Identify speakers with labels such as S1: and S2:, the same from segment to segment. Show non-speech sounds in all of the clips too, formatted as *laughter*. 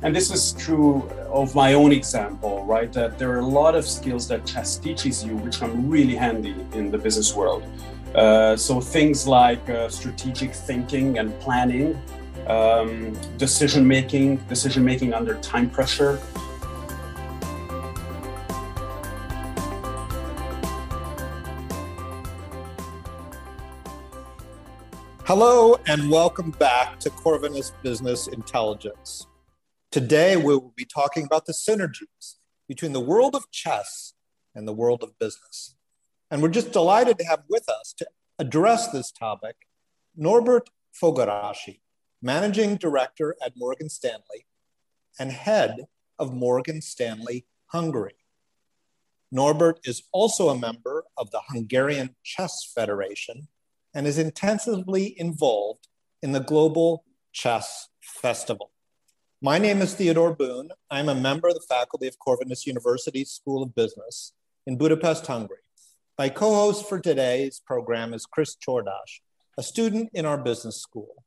S1: And this is true of my own example, right? That there are a lot of skills that chess teaches you, which come really handy in the business world. Uh, so things like uh, strategic thinking and planning, um, decision making, decision making under time pressure.
S2: Hello, and welcome back to Corvinus Business Intelligence. Today, we will be talking about the synergies between the world of chess and the world of business. And we're just delighted to have with us to address this topic Norbert Fogarasi, Managing Director at Morgan Stanley and Head of Morgan Stanley Hungary. Norbert is also a member of the Hungarian Chess Federation and is intensively involved in the Global Chess Festival. My name is Theodore Boone. I'm a member of the faculty of Corvinus University School of Business in Budapest, Hungary. My co host for today's program is Chris Chordash, a student in our business school.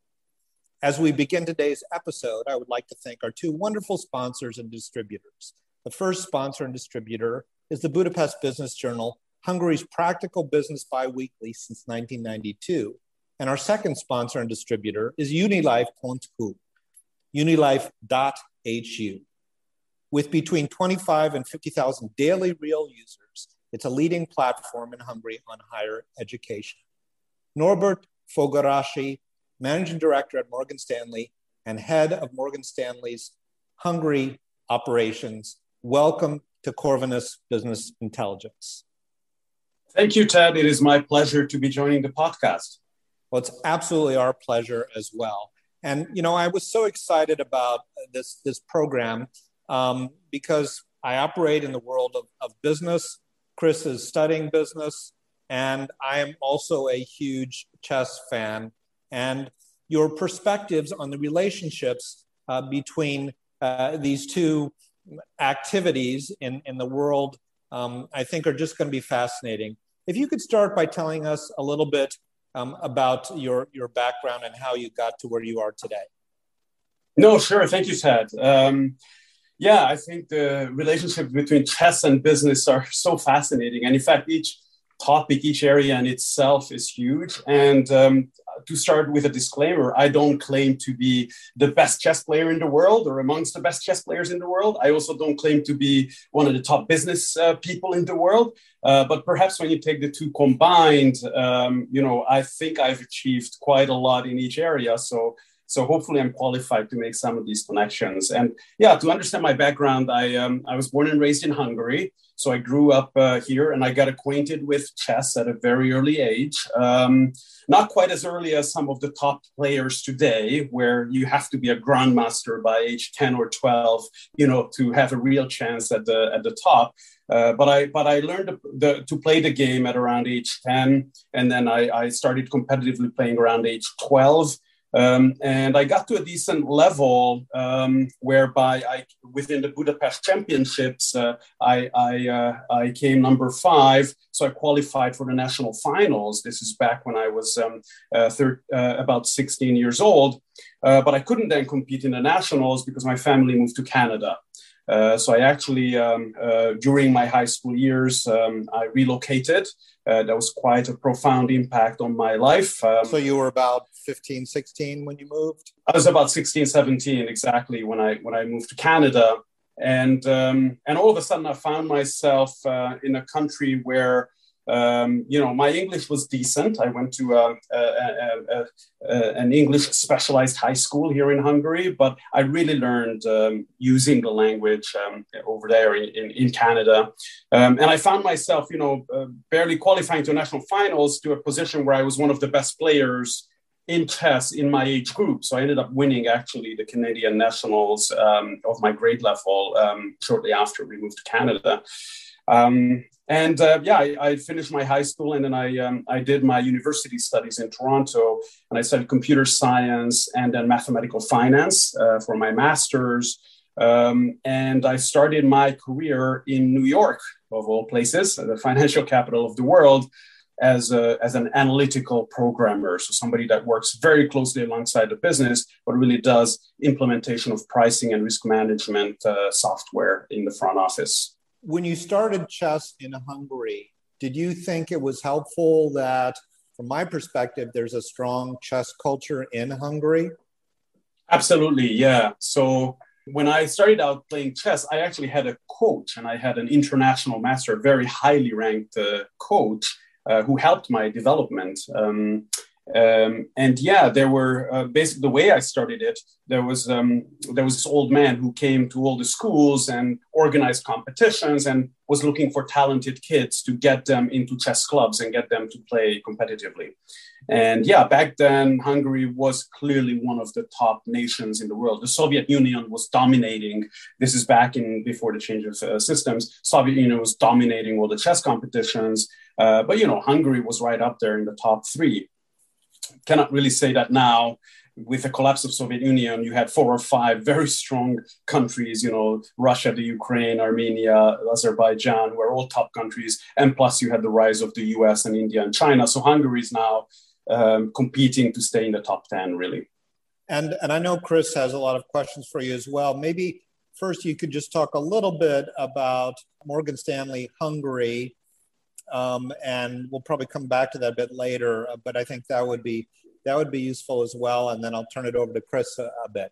S2: As we begin today's episode, I would like to thank our two wonderful sponsors and distributors. The first sponsor and distributor is the Budapest Business Journal, Hungary's practical business biweekly since 1992. And our second sponsor and distributor is Unilife Unilife.hu, unilife.hu. With between 25 and 50,000 daily real users, it's a leading platform in Hungary on higher education. Norbert Fogarasi, Managing Director at Morgan Stanley and Head of Morgan Stanley's Hungary operations, welcome to Corvinus Business Intelligence.
S1: Thank you, Ted. It is my pleasure to be joining the podcast.
S2: Well, it's absolutely our pleasure as well. And you know, I was so excited about this this program um, because I operate in the world of, of business. Chris is studying business, and I am also a huge chess fan. And your perspectives on the relationships uh, between uh, these two activities in, in the world, um, I think, are just going to be fascinating. If you could start by telling us a little bit um, about your, your background and how you got to where you are today.
S1: No, sure. Thank you, Ted. Um, yeah, I think the relationship between chess and business are *laughs* so fascinating. And in fact, each topic, each area in itself is huge. And um, to start with a disclaimer, I don't claim to be the best chess player in the world or amongst the best chess players in the world. I also don't claim to be one of the top business uh, people in the world. Uh, but perhaps when you take the two combined, um, you know, I think I've achieved quite a lot in each area. So so hopefully I'm qualified to make some of these connections. And yeah, to understand my background, I, um, I was born and raised in Hungary. So I grew up uh, here and I got acquainted with chess at a very early age. Um, not quite as early as some of the top players today, where you have to be a grandmaster by age 10 or 12, you know, to have a real chance at the, at the top. Uh, but I but I learned the, the, to play the game at around age 10, and then I, I started competitively playing around age 12. Um, and I got to a decent level um, whereby I, within the Budapest Championships, uh, I, I, uh, I, came number five. So I qualified for the national finals. This is back when I was um, uh, uh, about 16 years old. Uh, but I couldn't then compete in the nationals because my family moved to Canada. Uh, so I actually, um, uh, during my high school years, um, I relocated. Uh, that was quite a profound impact on my life.
S2: Um, so you were about 15, 16 when you moved?
S1: I was about 16, 17 exactly when I when I moved to Canada. And um, and all of a sudden I found myself uh, in a country where um, you know, my English was decent. I went to a, a, a, an English specialized high school here in Hungary, but I really learned um, using the language um, over there in, in, in Canada. Um, and I found myself, you know, uh, barely qualifying to national finals to a position where I was one of the best players in chess in my age group. So I ended up winning actually the Canadian nationals um, of my grade level um, shortly after we moved to Canada. Um, and uh, yeah, I, I, finished my high school and then I, um, I did my university studies in Toronto and I studied computer science and then mathematical finance uh, for my master's. Um, and I started my career in New York, of all places, *laughs* the financial capital of the world. as, a, as an analytical programmer. So somebody that works very closely alongside the business, but really does implementation of pricing and risk management uh, software in the front office.
S2: When you started chess in Hungary, did you think it was helpful that, from my perspective, there's a strong chess culture in Hungary?
S1: Absolutely, yeah. So when I started out playing chess, I actually had a coach and I had an international master, very highly ranked uh, coach uh, who helped my development. Um, um, and yeah, there were uh, basically the way I started it. There was um, there was this old man who came to all the schools and organized competitions and was looking for talented kids to get them into chess clubs and get them to play competitively. And yeah, back then Hungary was clearly one of the top nations in the world. The Soviet Union was dominating. This is back in before the change of uh, systems. Soviet Union was dominating all the chess competitions. Uh, but you know, Hungary was right up there in the top three cannot really say that now. With the collapse of soviet union you had four or five very strong countries you know russia the ukraine armenia azerbaijan were all top countries. And plus you had the rise of the us and india and china. So hungary is now um, competing to stay in the top 10 really.
S2: And and i know chris has a lot of questions for you as well. Maybe first you could just talk a little bit about morgan stanley hungary um, and we'll probably come back to that a bit later. Uh, but I think that would be that would be useful as well. And then I'll turn it over to Chris a, a bit.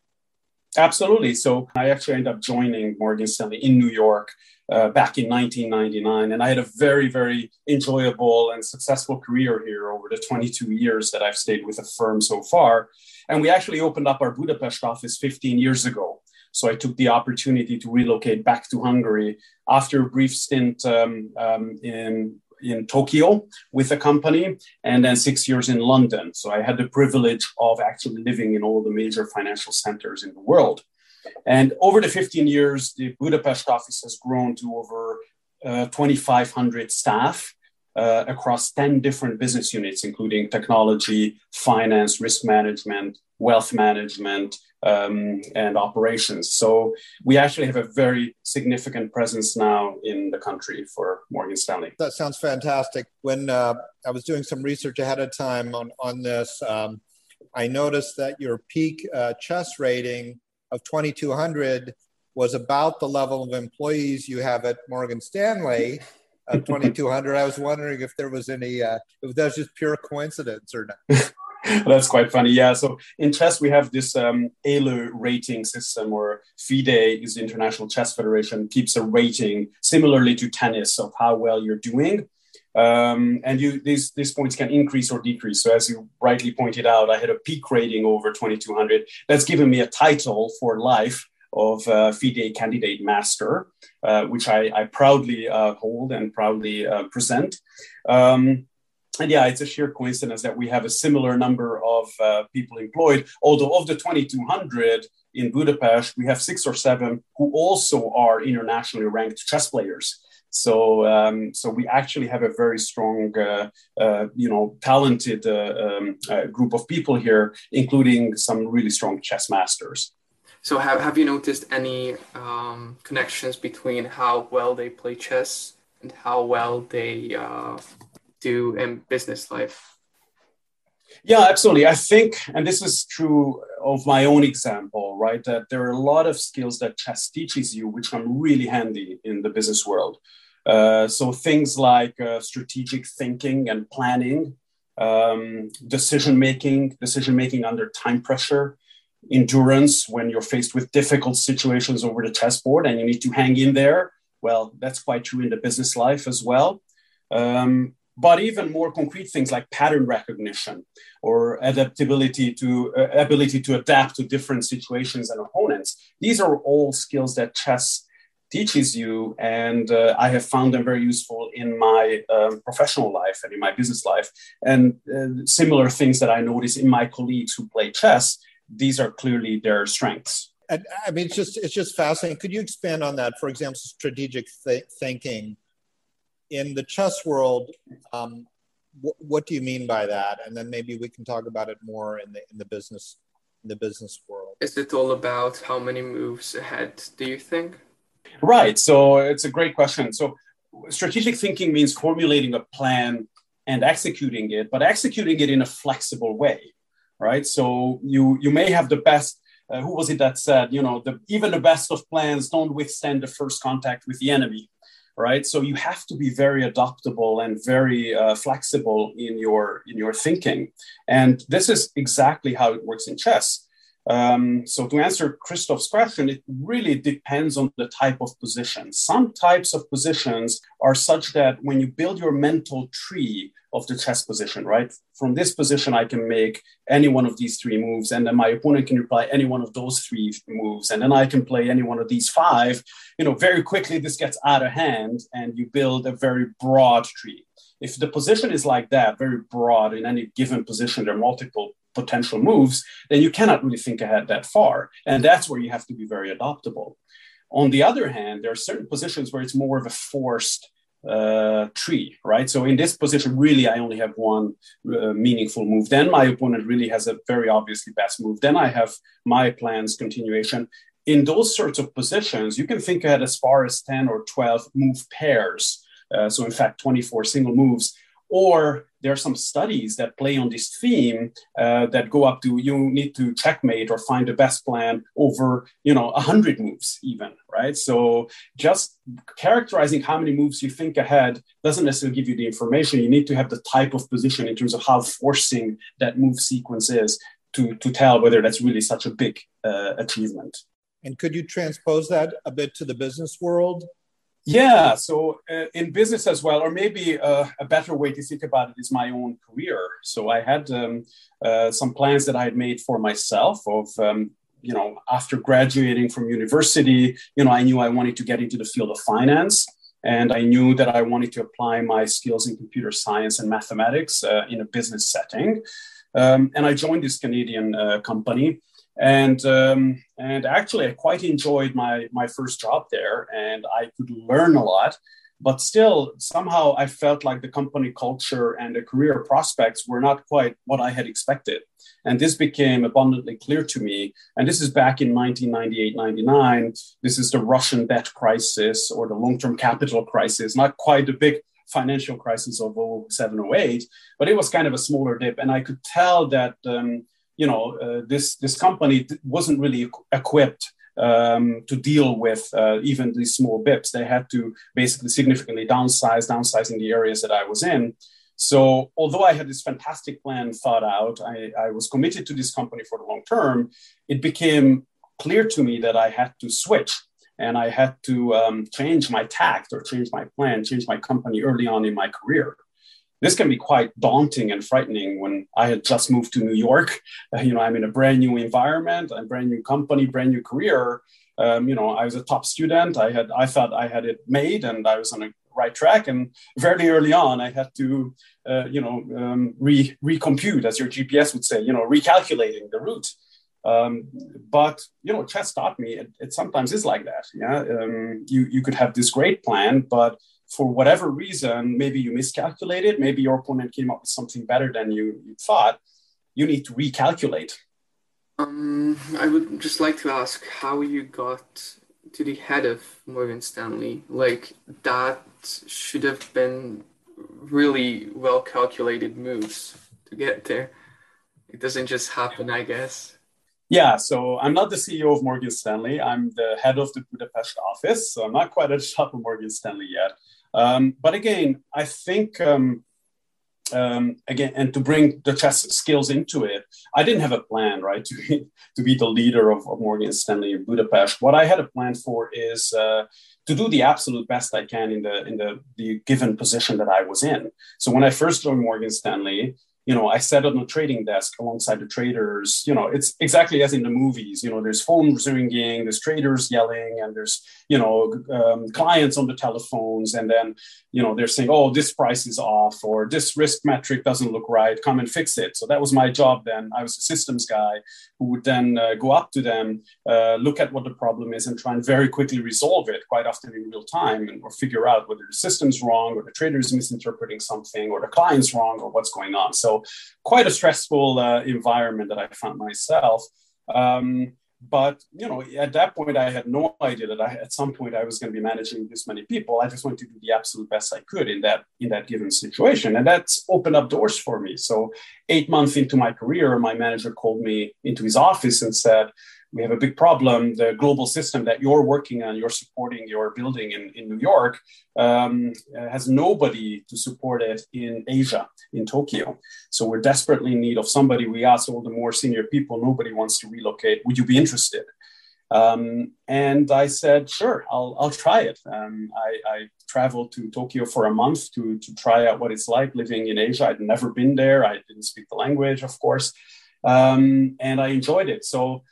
S1: Absolutely. So I actually ended up joining Morgan Stanley in New York uh, back in 1999, and I had a very, very enjoyable and successful career here over the 22 years that I've stayed with the firm so far. And we actually opened up our Budapest office 15 years ago. So I took the opportunity to relocate back to Hungary after a brief stint um, um, in in Tokyo with a company and then six years in London. So I had the privilege of actually living in all the major financial centers in the world. And over the 15 years, the Budapest office has grown to over uh, 2,500 staff uh, across 10 different business units, including technology, finance, risk management, wealth management, um, and operations. So we actually have a very significant presence now in the country for Morgan Stanley.
S2: That sounds fantastic. When uh, I was doing some research ahead of time on, on this, um, I noticed that your peak uh, chess rating of 2200 was about the level of employees you have at Morgan Stanley. Of *laughs* 2200 i was wondering if there was any uh, if that was just pure coincidence or not *laughs* *laughs*
S1: That's quite funny. Yeah. So in chess, we have this um, ELO rating system, or FIDE is the International Chess Federation, keeps a rating similarly to tennis of how well you're doing. Um, and you, these, these points can increase or decrease. So as you rightly pointed out, I had a peak rating over 2200. That's given me a title for life of uh, FIDE Candidate Master, uh, which I, I proudly uh, hold and proudly uh, present. Um, and yeah, it's a sheer coincidence that we have a similar number of uh, people employed. Although of the 2,200 in Budapest, we have six or seven who also are internationally ranked chess players. So, um, so we actually have a very strong, uh, uh, you know, talented uh, um, uh, group of people here, including some really strong chess masters.
S3: So, have, have you noticed any um, connections between how well they play chess and how well they uh, do in business life?
S1: Yeah, absolutely. I think, and this is true of my own example, right? That there are a lot of skills that chess teaches you, which come really handy in the business world. Uh, so things like uh, strategic thinking and planning, um, decision making, decision making under time pressure, endurance when you're faced with difficult situations over the chessboard and you need to hang in there. Well, that's quite true in the business life as well. Um, but even more concrete things like pattern recognition or adaptability to uh, ability to adapt to different situations and opponents. These are all skills that chess teaches you and uh, i have found them very useful in my um, professional life and in my business life. And uh, similar things that i notice in my colleagues who play chess these are clearly their strengths.
S2: And, i mean it's just it's just fascinating. Could you expand on that? For example strategic th- thinking in the chess world, um, wh- what do you mean by that? And then maybe we can talk about it more in the in the business in the business world.
S3: Is it all about how many moves ahead? Do you think?
S1: Right. So it's a great question. So strategic thinking means formulating a plan and executing it, but executing it in a flexible way, right? So you you may have the best. Uh, who was it that said, you know, the, even the best of plans don't withstand the first contact with the enemy, right? So you have to be very adaptable and very uh, flexible in your in your thinking, and this is exactly how it works in chess. Um, so to answer Christoph's question, it really depends on the type of position. Some types of positions are such that when you build your mental tree of the chess position, right? From this position, I can make any one of these three moves, and then my opponent can reply any one of those three moves, and then I can play any one of these five. You know, very quickly this gets out of hand, and you build a very broad tree. If the position is like that, very broad in any given position, there are multiple potential moves, then you cannot really think ahead that far. And that's where you have to be very adaptable. On the other hand, there are certain positions where it's more of a forced uh, tree, right? So in this position, really, I only have one uh, meaningful move. Then my opponent really has a very obviously best move. Then I have my plan's continuation. In those sorts of positions, you can think ahead as far as 10 or 12 move pairs. Uh, so in fact, 24 single moves or there are some studies that play on this theme uh, that go up to you need to checkmate or find the best plan over you know 100 moves even right? So just characterizing how many moves you think ahead doesn't necessarily give you the information. You need to have the type of position in terms of how forcing that move sequence is to, to tell whether that's really such a big uh, achievement.
S2: And could you transpose that a bit to the business world
S1: yeah, so uh, in business as well, or maybe uh, a better way to think about it is my own career. So I had um, uh, some plans that I had made for myself of, um, you know, after graduating from university, you know, I knew I wanted to get into the field of finance. And I knew that I wanted to apply my skills in computer science and mathematics uh, in a business setting. Um, and I joined this Canadian uh, company and um, and actually I quite enjoyed my my first job there, and I could learn a lot. But still, somehow I felt like the company culture and the career prospects were not quite what I had expected. And this became abundantly clear to me. And this is back in 1998 99. This is the Russian debt crisis or the long term capital crisis, not quite the big financial crisis of 07 08, but it was kind of a smaller dip. And I could tell that. Um, you know, uh, this this company wasn't really equipped um, to deal with uh, even these small bips. They had to basically significantly downsize, downsizing the areas that I was in. So, although I had this fantastic plan thought out, I, I was committed to this company for the long term. It became clear to me that I had to switch and I had to um, change my tact or change my plan, change my company early on in my career this can be quite daunting and frightening when I had just moved to New York. Uh, *laughs* you know, I'm in a brand new environment, a brand new company, brand new career. Um, you know, I was a top student. I had, I thought I had it made, and I was on a right track. And very early on, I had to, uh, you know, um, re recompute, as your GPS would say, you know, recalculating the route. Um, but you know, chess taught me it, it sometimes is like that. Yeah, um, you you could have this great plan, but for whatever reason, maybe you miscalculated, maybe your opponent came up with something better than you, you thought, you need to recalculate.
S3: Um, I would just like to ask how you got to the head of Morgan Stanley. Like, that should have been really well calculated moves to get there. It doesn't just happen, I guess.
S1: Yeah, so I'm not the CEO of Morgan Stanley. I'm the head of the Budapest office. So I'm not quite at the top of Morgan Stanley yet. Um, but again, I think um, um, again, and to bring the chess skills into it, I didn't have a plan, right, to be, *laughs* to be the leader of, of Morgan Stanley in Budapest. What I had a plan for is uh, to do the absolute best I can in the in the, the given position that I was in. So when I first joined Morgan Stanley, you know, I sat on the trading desk alongside the traders. You know, it's exactly as in the movies. You know, there's phones ringing, there's traders yelling, and there's you know um, clients on the telephones, and then you know they're saying, "Oh, this price is off," or "This risk metric doesn't look right. Come and fix it." So that was my job then. I was a systems guy who would then uh, go up to them, uh, look at what the problem is, and try and very quickly resolve it, quite often in real time, and or figure out whether the system's wrong, or the trader is misinterpreting something, or the client's wrong, or what's going on. So quite a stressful uh, environment that I found myself. Um, but you know, at that point, I had no idea that I, at some point I was going to be managing this many people. I just wanted to do the absolute best I could in that in that given situation, and that's opened up doors for me. So, eight months into my career, my manager called me into his office and said, we have a big problem. The global system that you're working on, you're supporting, you're building in, in New York, um, has nobody to support it in Asia, in Tokyo. So we're desperately in need of somebody. We asked all the more senior people, nobody wants to relocate. Would you be interested? Um, and I said, sure, I'll, I'll try it. Um, I, I, traveled to Tokyo for a month to, to try out what it's like living in Asia. I'd never been there. I didn't speak the language, of course. Um, and I enjoyed it. So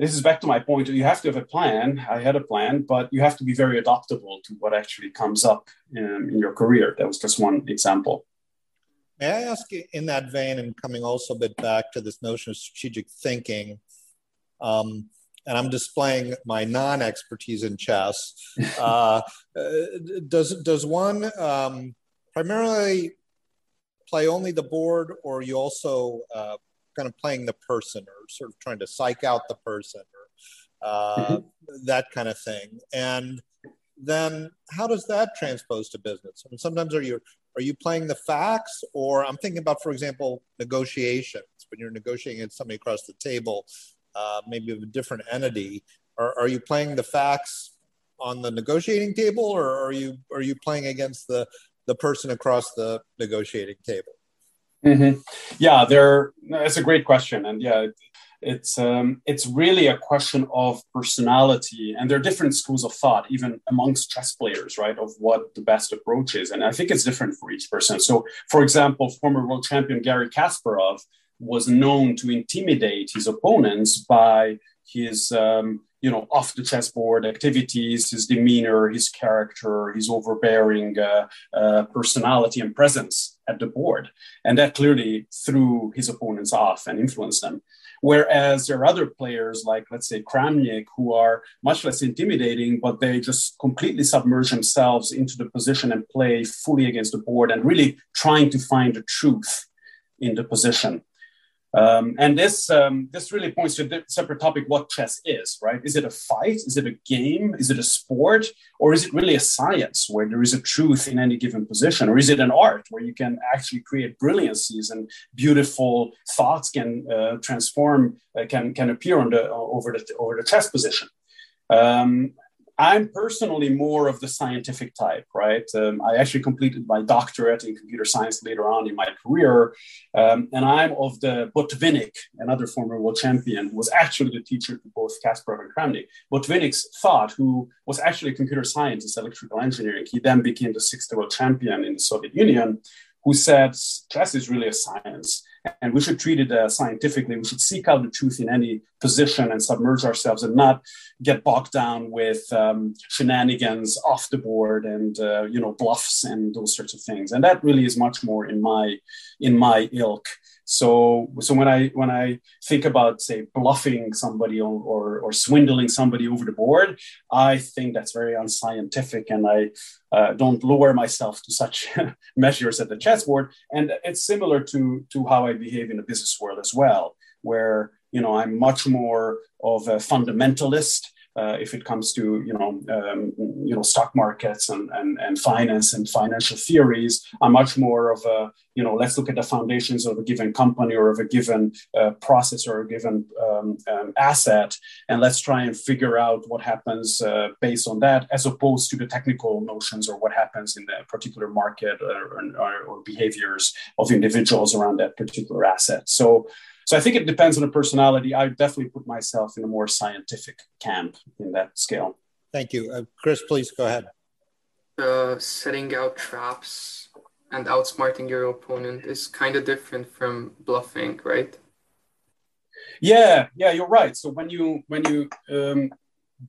S1: this is back to my point. You have to have a plan. I had a plan, but you have to be very adaptable to what actually comes up in, in your career. That was just one example.
S2: May I ask in that vein, and coming also a bit back to this notion of strategic thinking, um, and I'm displaying my non-expertise in chess. *laughs* Uh, does does one um, primarily play only the board, or you also uh, kind of playing the person or sort of trying to psych out the person or uh, mm-hmm. that kind of thing. And then how does that transpose to business? I mean, sometimes are you are you playing the facts, or I'm thinking about, for example, negotiations when you're negotiating with somebody across the table, uh, maybe of a different entity. Are, are you playing the facts on the negotiating table, or are you are you playing against the the person across the negotiating table?
S1: Mm-hmm. Yeah, there. It's a great question, and yeah, it's um, it's really a question of personality, and there are different schools of thought, even amongst chess players, right, of what the best approach is, and I think it's different for each person. So, for example, former world champion Garry Kasparov was known to intimidate his opponents by his um, you know off the chessboard activities his demeanor his character his overbearing uh, uh, personality and presence at the board. And that clearly threw his opponents off and influenced them. Whereas there are other players like let's say kramnik who are much less intimidating but they just completely submerge themselves into the position and play fully against the board and really trying to find the truth in the position um, and this um, this really points to a separate topic: what chess is, right? Is it a fight? Is it a game? Is it a sport? Or is it really a science where there is a truth in any given position? Or is it an art where you can actually create brilliancies and beautiful thoughts can uh, transform, uh, can can appear on the over the over the chess position? Um, I'm personally more of the scientific type, right? Um, I actually completed my doctorate in computer science later on in my career. Um, and I'm of the Botvinnik, another former world champion, was actually the teacher to both Kasparov and Kramnik. Botvinnik's thought, who was actually a computer scientist, electrical engineering, he then became the sixth world champion in the Soviet Union, who said chess is really a science and we should treat it uh, scientifically. We should seek out the truth in any position and submerge ourselves and not get bogged down with um, shenanigans off the board and uh, you know bluffs and those sorts of things. And that really is much more in my in my ilk. So, so when I when I think about say bluffing somebody or, or, or swindling somebody over the board, I think that's very unscientific, and I uh, don't lower myself to such *laughs* measures at the chessboard. And it's similar to to how I behave in the business world as well, where you know I'm much more of a fundamentalist uh, if it comes to you know um, you know stock markets and, and and finance and financial theories are much more of a you know let's look at the foundations of a given company or of a given uh, process or a given um, um, asset and let's try and figure out what happens uh, based on that as opposed to the technical notions or what happens in the particular market or, or, or behaviors of individuals around that particular asset. So so I think it depends on the personality. I definitely put myself in a more scientific camp in that scale.
S2: Thank you. Uh, Chris, please go ahead.
S3: Uh, setting out traps and outsmarting your opponent is kind of different from bluffing, right?
S1: Yeah, yeah, you're right. So when you when you um,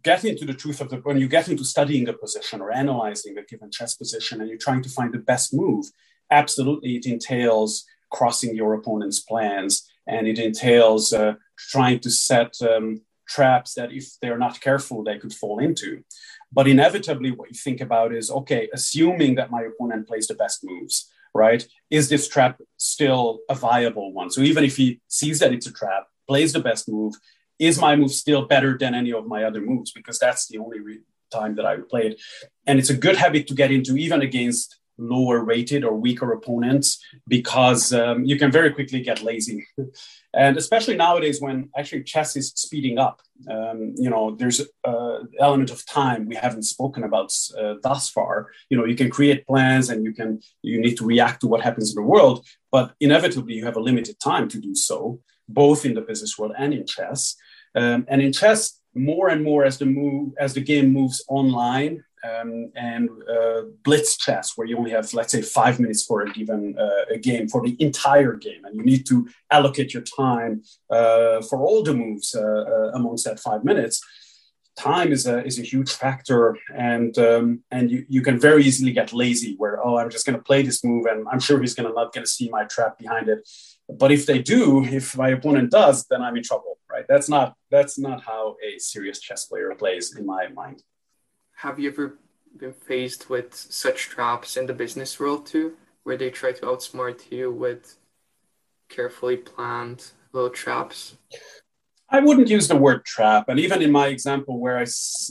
S1: get into the truth of the when you get into studying a position or analyzing a given chess position and you're trying to find the best move, absolutely it entails crossing your opponent's plans and it entails uh, trying to set um, traps that if they're not careful they could fall into but inevitably what you think about is okay assuming that my opponent plays the best moves right is this trap still a viable one so even if he sees that it's a trap plays the best move is my move still better than any of my other moves? Because that's the only re- time that I would play it. And it's a good habit to get into, even against lower rated or weaker opponents, because um, you can very quickly get lazy. *laughs* and especially nowadays when actually chess is speeding up um, you know there's an element of time we haven't spoken about uh, thus far you know you can create plans and you can you need to react to what happens in the world but inevitably you have a limited time to do so both in the business world and in chess um, and in chess more and more as the move as the game moves online um, and uh, blitz chess, where you only have, let's say, five minutes for a given uh, a game for the entire game, and you need to allocate your time uh, for all the moves uh, uh, amongst that five minutes. Time is a is a huge factor, and um, and you, you can very easily get lazy. Where oh, I'm just going to play this move, and I'm sure he's going to not going to see my trap behind it. But if they do, if my opponent does, then I'm in trouble, right? That's not that's not how a serious chess player plays, in my mind
S3: have you ever been faced with such traps in the business world too, where they try to outsmart you with carefully planned little traps?
S1: I wouldn't use the word trap, and even in my example where I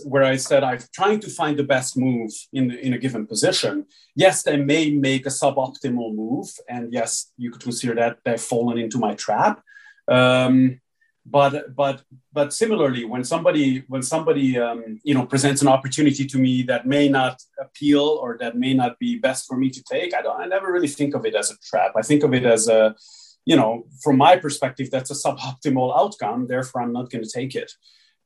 S1: where I said I'm trying to find the best move in in a given position. Yes, they may make a suboptimal move, and yes, you could consider that they've fallen into my trap. Um, but but but similarly when somebody when somebody um, you know presents an opportunity to me that may not appeal or that may not be best for me to take i don't i never really think of it as a trap. I think of it as a you know from my perspective that's a suboptimal outcome. Therefore i'm not going to take it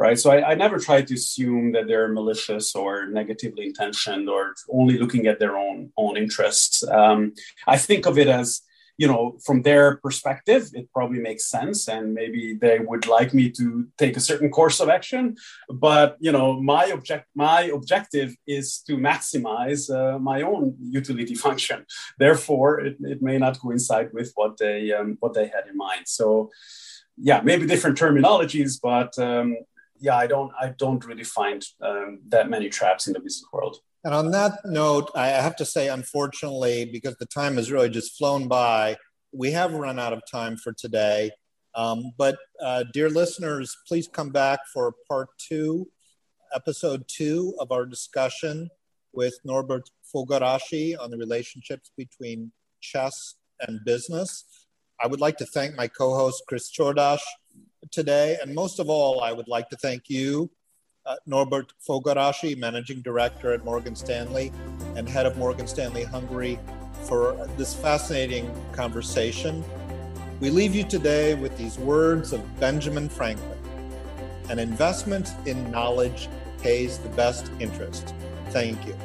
S1: right? So I, I never try to assume that they're malicious or negatively intentioned or only looking at their own own interests. Um, i think of it as you know, from their perspective, it probably makes sense, and maybe they would like me to take a certain course of action. But you know, my object, my objective is to maximize uh, my own utility *laughs* function. Therefore, it, it may not coincide with what they um, what they had in mind. So, yeah, maybe different terminologies, but um, yeah, I don't I don't really find um, that many traps in the business world.
S2: And on that note, I have to say, unfortunately, because the time has really just flown by, we have run out of time for today. Um, but, uh, dear listeners, please come back for part two, episode two of our discussion with Norbert Fogarasi on the relationships between chess and business. I would like to thank my co host, Chris Chordash, today. And most of all, I would like to thank you uh, Norbert Fogarasi, Managing Director at Morgan Stanley and Head of Morgan Stanley Hungary, for this fascinating conversation. We leave you today with these words of Benjamin Franklin An investment in knowledge pays the best interest. Thank you.